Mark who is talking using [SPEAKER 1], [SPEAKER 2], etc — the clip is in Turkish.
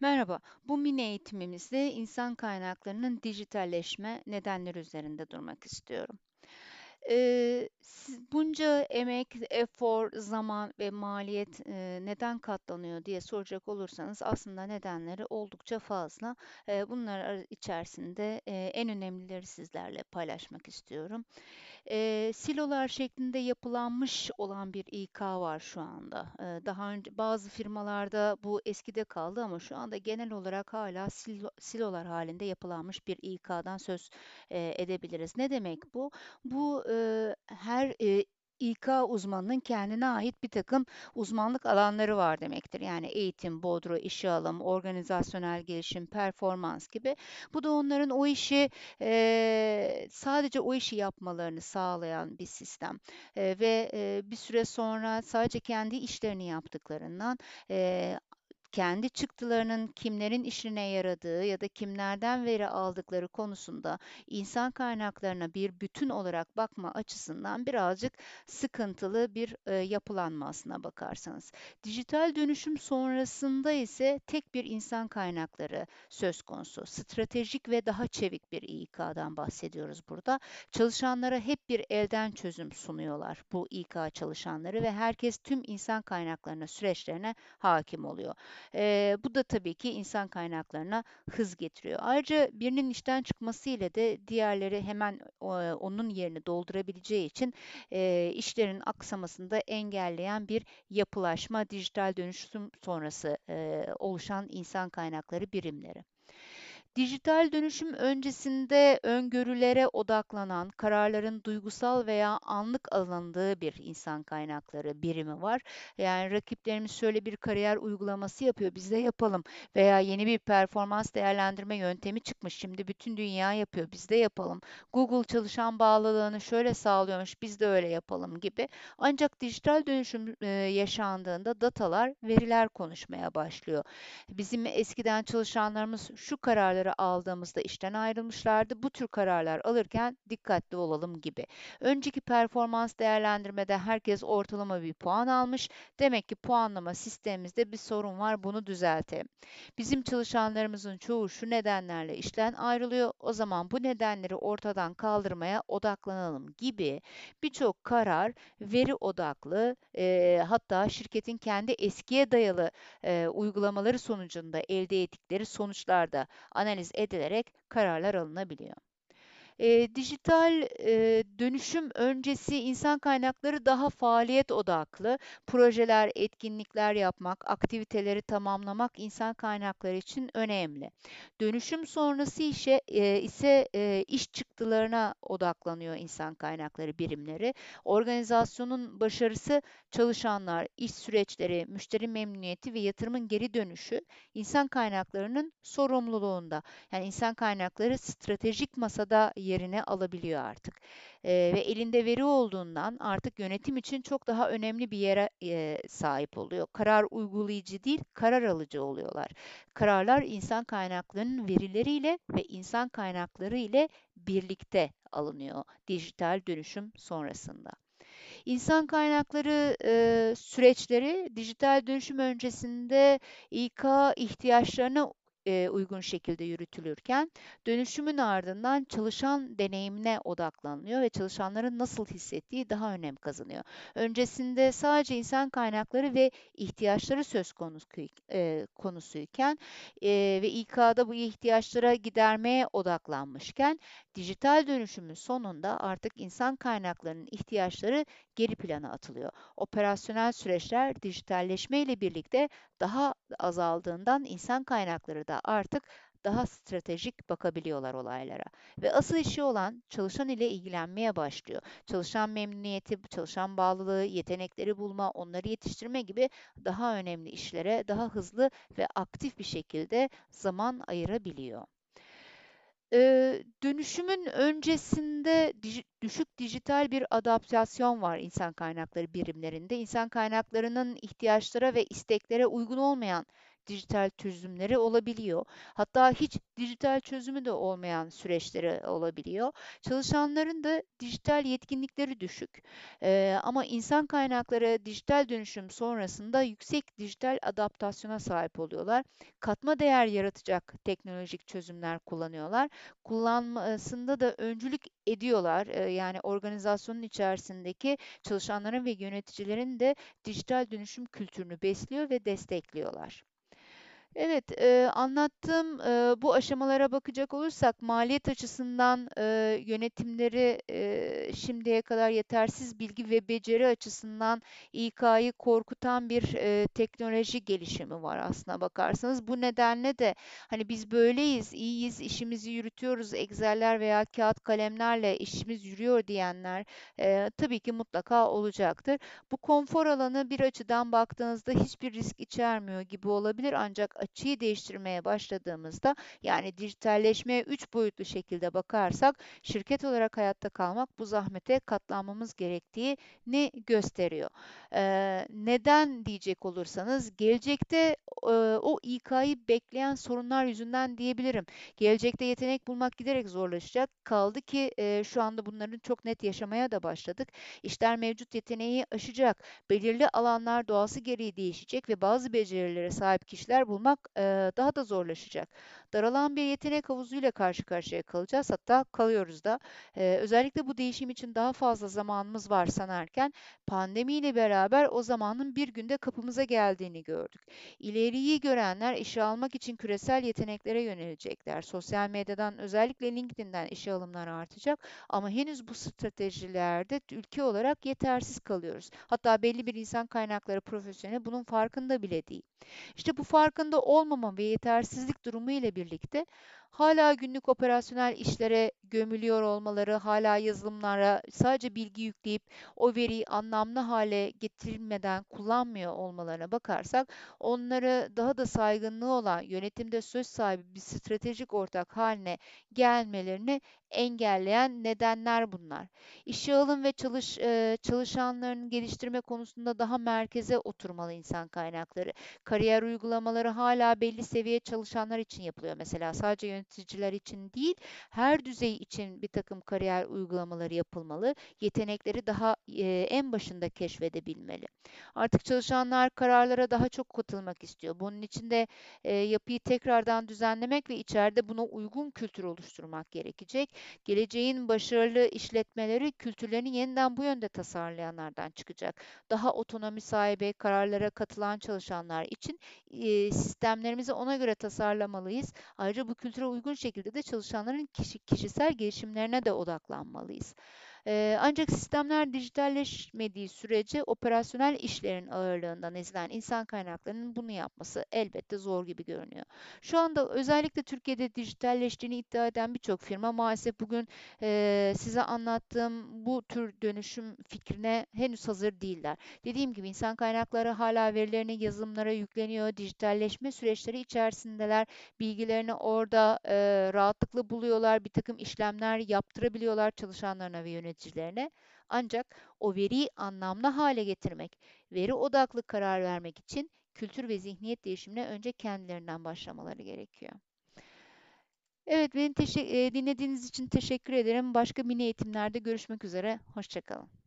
[SPEAKER 1] Merhaba, bu mini eğitimimizde insan kaynaklarının dijitalleşme nedenleri üzerinde durmak istiyorum. Eee, siz bunca emek, efor, zaman ve maliyet, eee, neden katlanıyor diye soracak olursanız aslında nedenleri oldukça fazla. Eee, bunlar ar içerisinde, eee, en önemlileri sizlerle paylaşmak istiyorum. Eee, silolar şeklinde yapılanmış olan bir İK var şu anda. Eee, daha önce bazı firmalarda bu eskide kaldı ama şu anda genel olarak hala silo silolar halinde yapılanmış bir İK'dan söz, eee, edebiliriz. Ne demek bu? Bu, eee, her, eee, İK uzmanının kendine ait birtakım uzmanlık alanları var demektir. Yani eğitim, bodro, işe alım, organizasyonel gelişim, performans gibi. Bu da onların o işi, eee, sadece o işi yapmalarını sağlayan bir sistem. Eee, ve, eee, bir süre sonra sadece kendi işlerini yaptıklarından, eee, kendi çıktılarının kimlerin işine yaradığı ya da kimlerden veri aldıkları konusunda insan kaynaklarına bir bütün olarak bakma açısından birazcık sıkıntılı bir e, yapılanma aslına bakarsanız. Dijital dönüşüm sonrasında ise tek bir insan kaynakları söz konusu. Stratejik ve daha çevik bir İK'dan bahsediyoruz burada. Çalışanlara hep bir elden çözüm sunuyorlar bu İK çalışanları ve herkes tüm insan kaynaklarına, süreçlerine hakim oluyor. Eee, bu da tabii ki insan kaynaklarına hız getiriyor. Ayrıca birinin işten çıkması ile de diğerleri hemen eee, onun yerini doldurabileceği için eee, işlerin aksamasını da engelleyen bir yapılaşma, dijital dönüşüm sonrası eee, oluşan insan kaynakları birimleri. Dijital dönüşüm öncesinde öngörülere odaklanan, kararların duygusal veya anlık alındığı bir insan kaynakları birimi var. Yani rakiplerimiz şöyle bir kariyer uygulaması yapıyor, biz de yapalım. Veya yeni bir performans değerlendirme yöntemi çıkmış, şimdi bütün dünya yapıyor, biz de yapalım. Google çalışan bağlılığını şöyle sağlıyormuş, biz de öyle yapalım gibi. Ancak dijital dönüşüm e, yaşandığında datalar, veriler konuşmaya başlıyor. Bizim eskiden çalışanlarımız şu kararları aldığımızda işten ayrılmışlardı. Bu tür kararlar alırken dikkatli olalım gibi. Önceki performans değerlendirmede herkes ortalama bir puan almış. Demek ki puanlama sistemimizde bir sorun var. Bunu düzeltelim. Bizim çalışanlarımızın çoğu şu nedenlerle işten ayrılıyor. O zaman bu nedenleri ortadan kaldırmaya odaklanalım gibi birçok karar veri odaklı e, hatta şirketin kendi eskiye dayalı e, uygulamaları sonucunda elde ettikleri sonuçlar da analiz edilerek kararlar alınabiliyor. Eee, dijital, eee, dönüşüm öncesi insan kaynakları daha faaliyet odaklı. Projeler, etkinlikler yapmak, aktiviteleri tamamlamak insan kaynakları için önemli. Dönüşüm sonrası işe, eee, ise eee, iş çıktılarına odaklanıyor insan kaynakları birimleri. Organizasyonun başarısı çalışanlar, iş süreçleri, müşteri memnuniyeti ve yatırımın geri dönüşü insan kaynaklarının sorumluluğunda. Yani insan kaynakları stratejik masada yerini alabiliyor artık. Eee, ve elinde veri olduğundan artık yönetim için çok daha önemli bir yere eee, sahip oluyor. Karar uygulayıcı değil, karar alıcı oluyorlar. Kararlar insan kaynaklarının verileriyle ve insan kaynakları ile birlikte alınıyor dijital dönüşüm sonrasında. İnsan kaynakları e, süreçleri dijital dönüşüm öncesinde İK ihtiyaçlarına uygun şekilde yürütülürken dönüşümün ardından çalışan deneyimine odaklanılıyor ve çalışanların nasıl hissettiği daha önem kazanıyor. Öncesinde sadece insan kaynakları ve ihtiyaçları söz konusu e, konusuyken e, ve İK'da bu ihtiyaçlara gidermeye odaklanmışken dijital dönüşümün sonunda artık insan kaynaklarının ihtiyaçları geri plana atılıyor. Operasyonel süreçler dijitalleşme ile birlikte daha azaldığından insan kaynakları da artık daha stratejik bakabiliyorlar olaylara. Ve asıl işi olan çalışan ile ilgilenmeye başlıyor. Çalışan memnuniyeti, çalışan bağlılığı, yetenekleri bulma, onları yetiştirme gibi daha önemli işlere daha hızlı ve aktif bir şekilde zaman ayırabiliyor. Eee, dönüşümün öncesinde diji düşük dijital bir adaptasyon var insan kaynakları birimlerinde. İnsan kaynaklarının ihtiyaçlara ve isteklere uygun olmayan dijital çözümleri olabiliyor. Hatta hiç dijital çözümü de olmayan süreçleri olabiliyor. Çalışanların da dijital yetkinlikleri düşük. Ee, ama insan kaynakları dijital dönüşüm sonrasında yüksek dijital adaptasyona sahip oluyorlar. Katma değer yaratacak teknolojik çözümler kullanıyorlar. Kullanmasında da öncülük ediyorlar. Ee, yani organizasyonun içerisindeki çalışanların ve yöneticilerin de dijital dönüşüm kültürünü besliyor ve destekliyorlar. Evet, eee, anlattığım, eee, bu aşamalara bakacak olursak maliyet açısından, eee, yönetimleri, eee, şimdiye kadar yetersiz bilgi ve beceri açısından İK'yı korkutan bir, eee, teknoloji gelişimi var aslına bakarsanız. Bu nedenle de hani biz böyleyiz, iyiyiz, işimizi yürütüyoruz, Excel'ler veya kağıt kalemlerle işimiz yürüyor diyenler, eee, tabii ki mutlaka olacaktır. Bu konfor alanı bir açıdan baktığınızda hiçbir risk içermiyor gibi olabilir ancak açıyı değiştirmeye başladığımızda yani dijitalleşmeye üç boyutlu şekilde bakarsak şirket olarak hayatta kalmak bu zahmete katlanmamız gerektiğini gösteriyor. Ee, neden diyecek olursanız gelecekte e, o İK'yı bekleyen sorunlar yüzünden diyebilirim. Gelecekte yetenek bulmak giderek zorlaşacak. Kaldı ki e, şu anda bunların çok net yaşamaya da başladık. İşler mevcut yeteneği aşacak. Belirli alanlar doğası gereği değişecek ve bazı becerilere sahip kişiler bulmak e, daha da zorlaşacak. Daralan bir yetenek havuzuyla karşı karşıya kalacağız. Hatta kalıyoruz da. E, özellikle bu değişim için daha fazla zamanımız var sanarken pandemiyle beraber o zamanın bir günde kapımıza geldiğini gördük. İleriyi görenler işe almak için küresel yeteneklere yönelecekler. Sosyal medyadan özellikle LinkedIn'den işe alımlar artacak ama henüz bu stratejilerde ülke olarak yetersiz kalıyoruz. Hatta belli bir insan kaynakları profesyoneli bunun farkında bile değil. İşte bu farkında olmama ve yetersizlik durumu ile birlikte hala günlük operasyonel işlere gömülüyor olmaları, hala yazılımlara sadece bilgi yükleyip o veriyi anlamlı hale getirilmeden kullanmıyor olmalarına bakarsak onları daha da saygınlığı olan yönetimde söz sahibi bir stratejik ortak haline gelmelerini engelleyen nedenler bunlar. İşe alım ve çalış e, çalışanlarını geliştirme konusunda daha merkeze oturmalı insan kaynakları. Kariyer uygulamaları hala belli seviye çalışanlar için yapılıyor. Mesela sadece yöneticiler için değil, her düzey için bir takım kariyer uygulamaları yapılmalı. Yetenekleri daha e, en başında keşfedebilmeli. Artık çalışanlar kararlara daha çok katılmak istiyor. Bunun için de e, yapıyı tekrardan düzenlemek ve içeride buna uygun kültür oluşturmak gerekecek. Geleceğin başarılı işletmeleri kültürlerini yeniden bu yönde tasarlayanlardan çıkacak. Daha otonomi sahibi, kararlara katılan çalışanlar için e, sistemlerimizi ona göre tasarlamalıyız. Ayrıca bu kültüre uygun şekilde de çalışanların kişi, kişisel gelişimlerine de odaklanmalıyız. Ancak sistemler dijitalleşmediği sürece operasyonel işlerin ağırlığından ezilen insan kaynaklarının bunu yapması elbette zor gibi görünüyor. Şu anda özellikle Türkiye'de dijitalleştiğini iddia eden birçok firma maalesef bugün e, size anlattığım bu tür dönüşüm fikrine henüz hazır değiller. Dediğim gibi insan kaynakları hala verilerini yazılımlara yükleniyor, dijitalleşme süreçleri içerisindeler, bilgilerini orada e, rahatlıkla buluyorlar, bir takım işlemler yaptırabiliyorlar çalışanlarına ve yöneticilerine. Ancak o veriyi anlamlı hale getirmek, veri odaklı karar vermek için kültür ve zihniyet değişimine önce kendilerinden başlamaları gerekiyor. Evet, beni dinlediğiniz için teşekkür ederim. Başka mini eğitimlerde görüşmek üzere. Hoşçakalın.